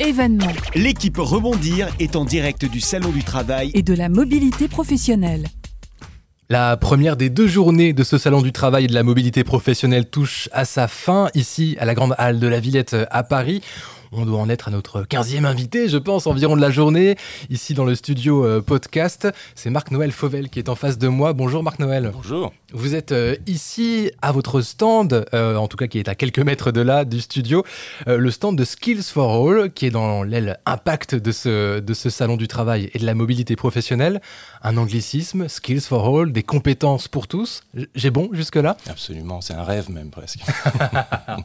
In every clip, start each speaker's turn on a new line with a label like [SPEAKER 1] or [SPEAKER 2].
[SPEAKER 1] événements
[SPEAKER 2] L'équipe Rebondir est en direct du Salon du Travail.
[SPEAKER 1] et de la mobilité professionnelle.
[SPEAKER 3] La première des deux journées de ce salon du travail et de la mobilité professionnelle touche à sa fin ici à la Grande Halle de la Villette à Paris. On doit en être à notre 15e invité, je pense, environ de la journée, ici dans le studio euh, podcast. C'est Marc-Noël Fauvel qui est en face de moi. Bonjour Marc-Noël.
[SPEAKER 4] Bonjour.
[SPEAKER 3] Vous êtes euh, ici à votre stand, euh, en tout cas qui est à quelques mètres de là, du studio, le stand de Skills for All, qui est dans l'aile impact de ce, de ce salon du travail et de la mobilité professionnelle. Un anglicisme, Skills for All, des compétences pour tous. J'ai bon jusque-là?
[SPEAKER 4] Absolument, c'est un rêve même presque.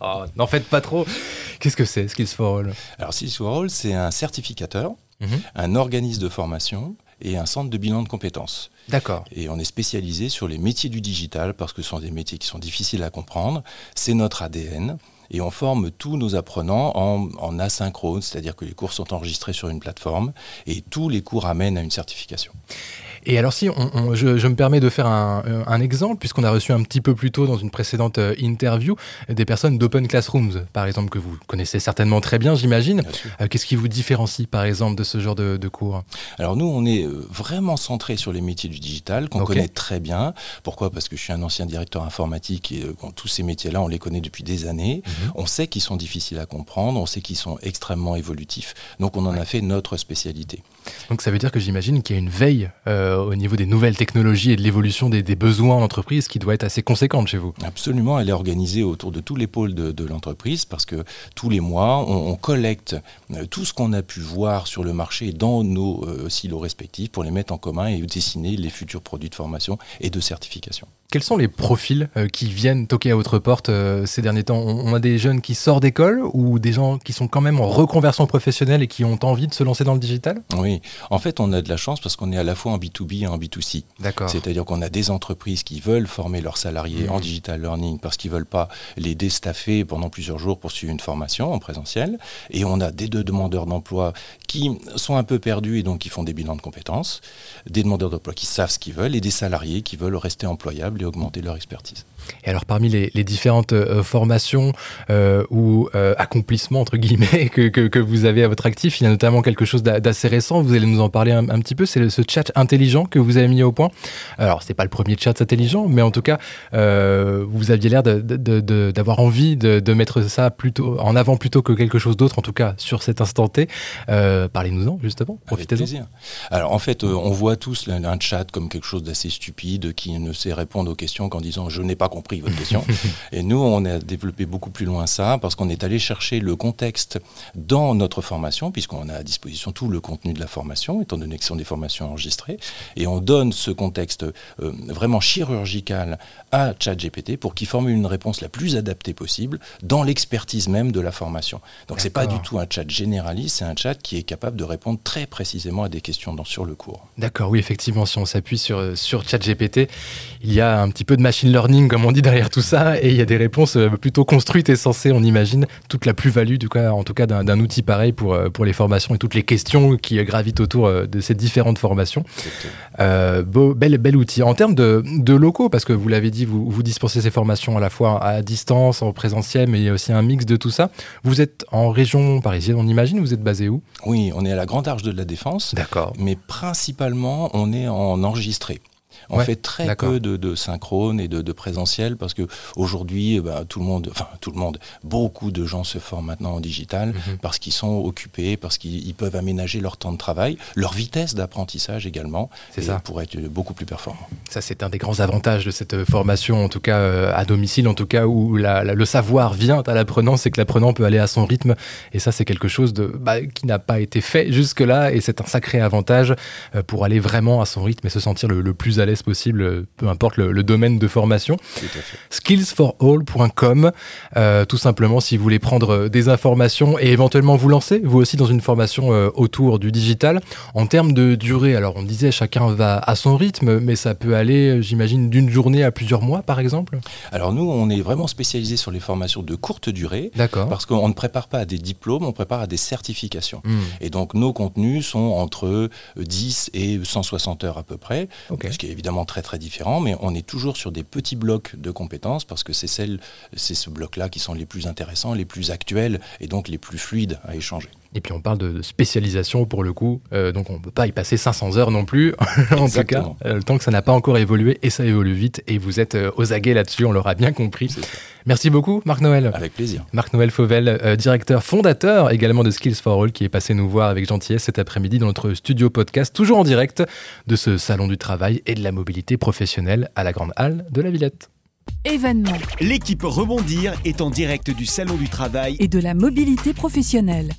[SPEAKER 3] Oh, N'en faites pas trop. Qu'est-ce que c'est Skills for All
[SPEAKER 4] Alors Skills for All, c'est un certificateur,
[SPEAKER 3] Mhm.
[SPEAKER 4] un organisme de formation et un centre de bilan de compétences.
[SPEAKER 3] D'accord.
[SPEAKER 4] Et on est spécialisé sur les métiers du digital parce que ce sont des métiers qui sont difficiles à comprendre. C'est notre ADN. Et on forme tous nos apprenants en, en asynchrone, c'est-à-dire que les cours sont enregistrés sur une plateforme et tous les cours amènent à une certification.
[SPEAKER 3] Et alors si on- on- je, je me permets de faire un, euh, un exemple, puisqu'on a reçu un petit peu plus tôt dans une précédente euh, interview des personnes d'Open Classrooms, par exemple, que vous connaissez certainement très bien, j'imagine. Euh, Qu'est-ce qui vous différencie, par exemple, de ce genre de, de cours?
[SPEAKER 4] Alors nous, on est vraiment centré sur les métiers du digital, qu'on connaît très bien. Pourquoi? Parce que je suis un ancien directeur informatique et euh, tous ces métiers-là, on les connaît depuis des années.
[SPEAKER 3] Mhm.
[SPEAKER 4] On sait qu'ils sont difficiles à comprendre, on sait qu'ils sont extrêmement évolutifs. Donc on en a fait notre spécialité.
[SPEAKER 3] Donc ça veut dire que j'imagine qu'il y a une veille euh, au niveau des nouvelles technologies et de l'évolution des, des besoins en entreprise qui doit être assez conséquente chez vous.
[SPEAKER 4] Absolument, elle est organisée autour de tous les pôles de, de l'entreprise parce que tous les mois, on, on collecte euh, tout ce qu'on a pu voir sur le marché dans nos euh, silos respectifs pour les mettre en commun et dessiner les futurs produits de formation et de certification.
[SPEAKER 3] Quels sont les profils euh, qui viennent toquer à votre porte euh, ces derniers temps? On, on a des jeunes qui sortent d'école ou des gens qui sont quand même en reconversion professionnelle et qui ont envie de se lancer dans le digital?
[SPEAKER 4] Oui, en fait, on a de la chance parce qu'on est à la fois en B2B et en B2C.
[SPEAKER 3] D'accord.
[SPEAKER 4] C'est-à-dire qu'on a des entreprises qui veulent former leurs salariés
[SPEAKER 3] Mhm.
[SPEAKER 4] en digital learning parce qu'ils veulent pas les déstaffer pendant plusieurs jours pour suivre une formation en présentiel. Et on a des deux demandeurs d'emploi qui sont un peu perdus et donc qui font des bilans de compétences, des demandeurs d'emploi qui savent ce qu'ils veulent et des salariés qui veulent rester employables et augmenter leur expertise.
[SPEAKER 3] Et alors parmi les, différentes euh, formations euh, ou euh, accomplissements entre guillemets que, que- vous avez à votre actif, il y a notamment quelque chose d'a- d'assez récent. Vous allez nous en parler un, petit peu. C'est ce chat intelligent que vous avez mis au point. Alors c'est pas le premier chat intelligent, mais en tout cas vous aviez l'air d'avoir envie de, mettre ça plutôt en avant plutôt que quelque chose d'autre. En tout cas sur cet instant T. Parlez-nous-en justement.
[SPEAKER 4] Avec
[SPEAKER 3] Profitez-en.
[SPEAKER 4] plaisir. Alors en fait, euh, on voit tous un, un chat comme quelque chose d'assez stupide qui ne sait répondre aux questions qu'en disant je n'ai pas compris votre question. Et nous, on a développé beaucoup plus loin ça parce qu'on est allé chercher le contexte dans notre formation, puisqu'on a à disposition tout le contenu de la formation, étant donné que ce sont des formations enregistrées, et on donne ce contexte euh, vraiment chirurgical à ChatGPT pour qu'il formule une réponse la plus adaptée possible dans l'expertise même de la formation. Donc c'est pas du tout un chat généraliste, c'est un chat qui est capable de répondre très précisément à des questions dans, sur le cours.
[SPEAKER 3] D'accord, oui, effectivement, si on s'appuie sur, sur ChatGPT, il y a un petit peu de machine learning, comme on dit, derrière tout ça, et il y a des réponses euh, plutôt construites et sensées, on imagine, toute la plus-value, du cas, en tout cas, d'un outil pareil pour, euh, pour les formations et toutes les questions qui euh, gravitent autour euh, de ces différentes formations. Euh, beau, bel, bel outil. En termes de, de locaux, parce que vous l'avez dit, vous, vous dispensez ces formations à la fois à distance, en présentiel, mais il y a aussi un mix de tout ça. Vous êtes en région parisienne, on imagine, vous êtes basé où?
[SPEAKER 4] Oui, on est à la Grande Arche de la Défense,
[SPEAKER 3] D'accord.
[SPEAKER 4] mais principalement on est en enregistré. On
[SPEAKER 3] Ouais,
[SPEAKER 4] fait très peu de, de synchrone et de, de présentiel parce que aujourd'hui, eh ben, tout le monde, enfin tout le monde, beaucoup de gens se forment maintenant en digital
[SPEAKER 3] Mhm.
[SPEAKER 4] parce qu'ils sont occupés, parce qu'ils ils peuvent aménager leur temps de travail, leur vitesse d'apprentissage également, et
[SPEAKER 3] ça.
[SPEAKER 4] pour être beaucoup plus performant.
[SPEAKER 3] Ça, c'est un des grands avantages de cette euh, formation, en tout cas euh, à domicile, en tout cas où la- la- le savoir vient à l'apprenant, c'est que l'apprenant peut aller à son rythme. Et ça, c'est quelque chose de, bah, qui n'a pas été fait jusque-là. Et c'est un sacré avantage euh, pour aller vraiment à son rythme et se sentir le, le plus à l'aise possible, euh, peu importe le, le domaine de formation.
[SPEAKER 4] À
[SPEAKER 3] skillsforall.com, euh, tout simplement si vous voulez prendre euh, des informations et éventuellement vous lancer, vous aussi dans une formation euh, autour du digital. En termes de durée, alors on disait chacun va à son rythme, mais ça peut aller, j'imagine, d'une journée à plusieurs mois par exemple?
[SPEAKER 4] Alors nous, on est vraiment spécialisé sur les formations de courte durée
[SPEAKER 3] D'accord.
[SPEAKER 4] parce qu'on ne prépare pas à des diplômes, on prépare à des certifications.
[SPEAKER 3] Hmm.
[SPEAKER 4] Et donc nos contenus sont entre euh, 10 et 160 heures à peu près,
[SPEAKER 3] Ok.
[SPEAKER 4] ce qui est évidemment très très différent, mais on est toujours sur des petits blocs de compétences parce que c'est c'est ce bloc-là qui sont les plus intéressants, les plus actuels et donc les plus fluides à échanger.
[SPEAKER 3] Et puis on parle de spécialisation pour le coup, euh, donc on ne peut pas y passer 500 heures non plus, en tout cas, euh, le temps que ça n'a pas encore évolué, et ça évolue vite, et vous êtes euh, aux aguets là-dessus, on l'aura bien compris. Merci beaucoup, Marc Noël.
[SPEAKER 4] Avec plaisir.
[SPEAKER 3] Marc Noël Fauvel, directeur fondateur également de Skills for All, qui est passé nous voir avec gentillesse cet après-midi dans notre studio podcast, toujours en direct de ce salon du travail et de la mobilité professionnelle à la Grande Halle de la Villette.
[SPEAKER 1] Événement.
[SPEAKER 2] L'équipe Rebondir est en direct du Salon du Travail
[SPEAKER 1] et de la mobilité professionnelle.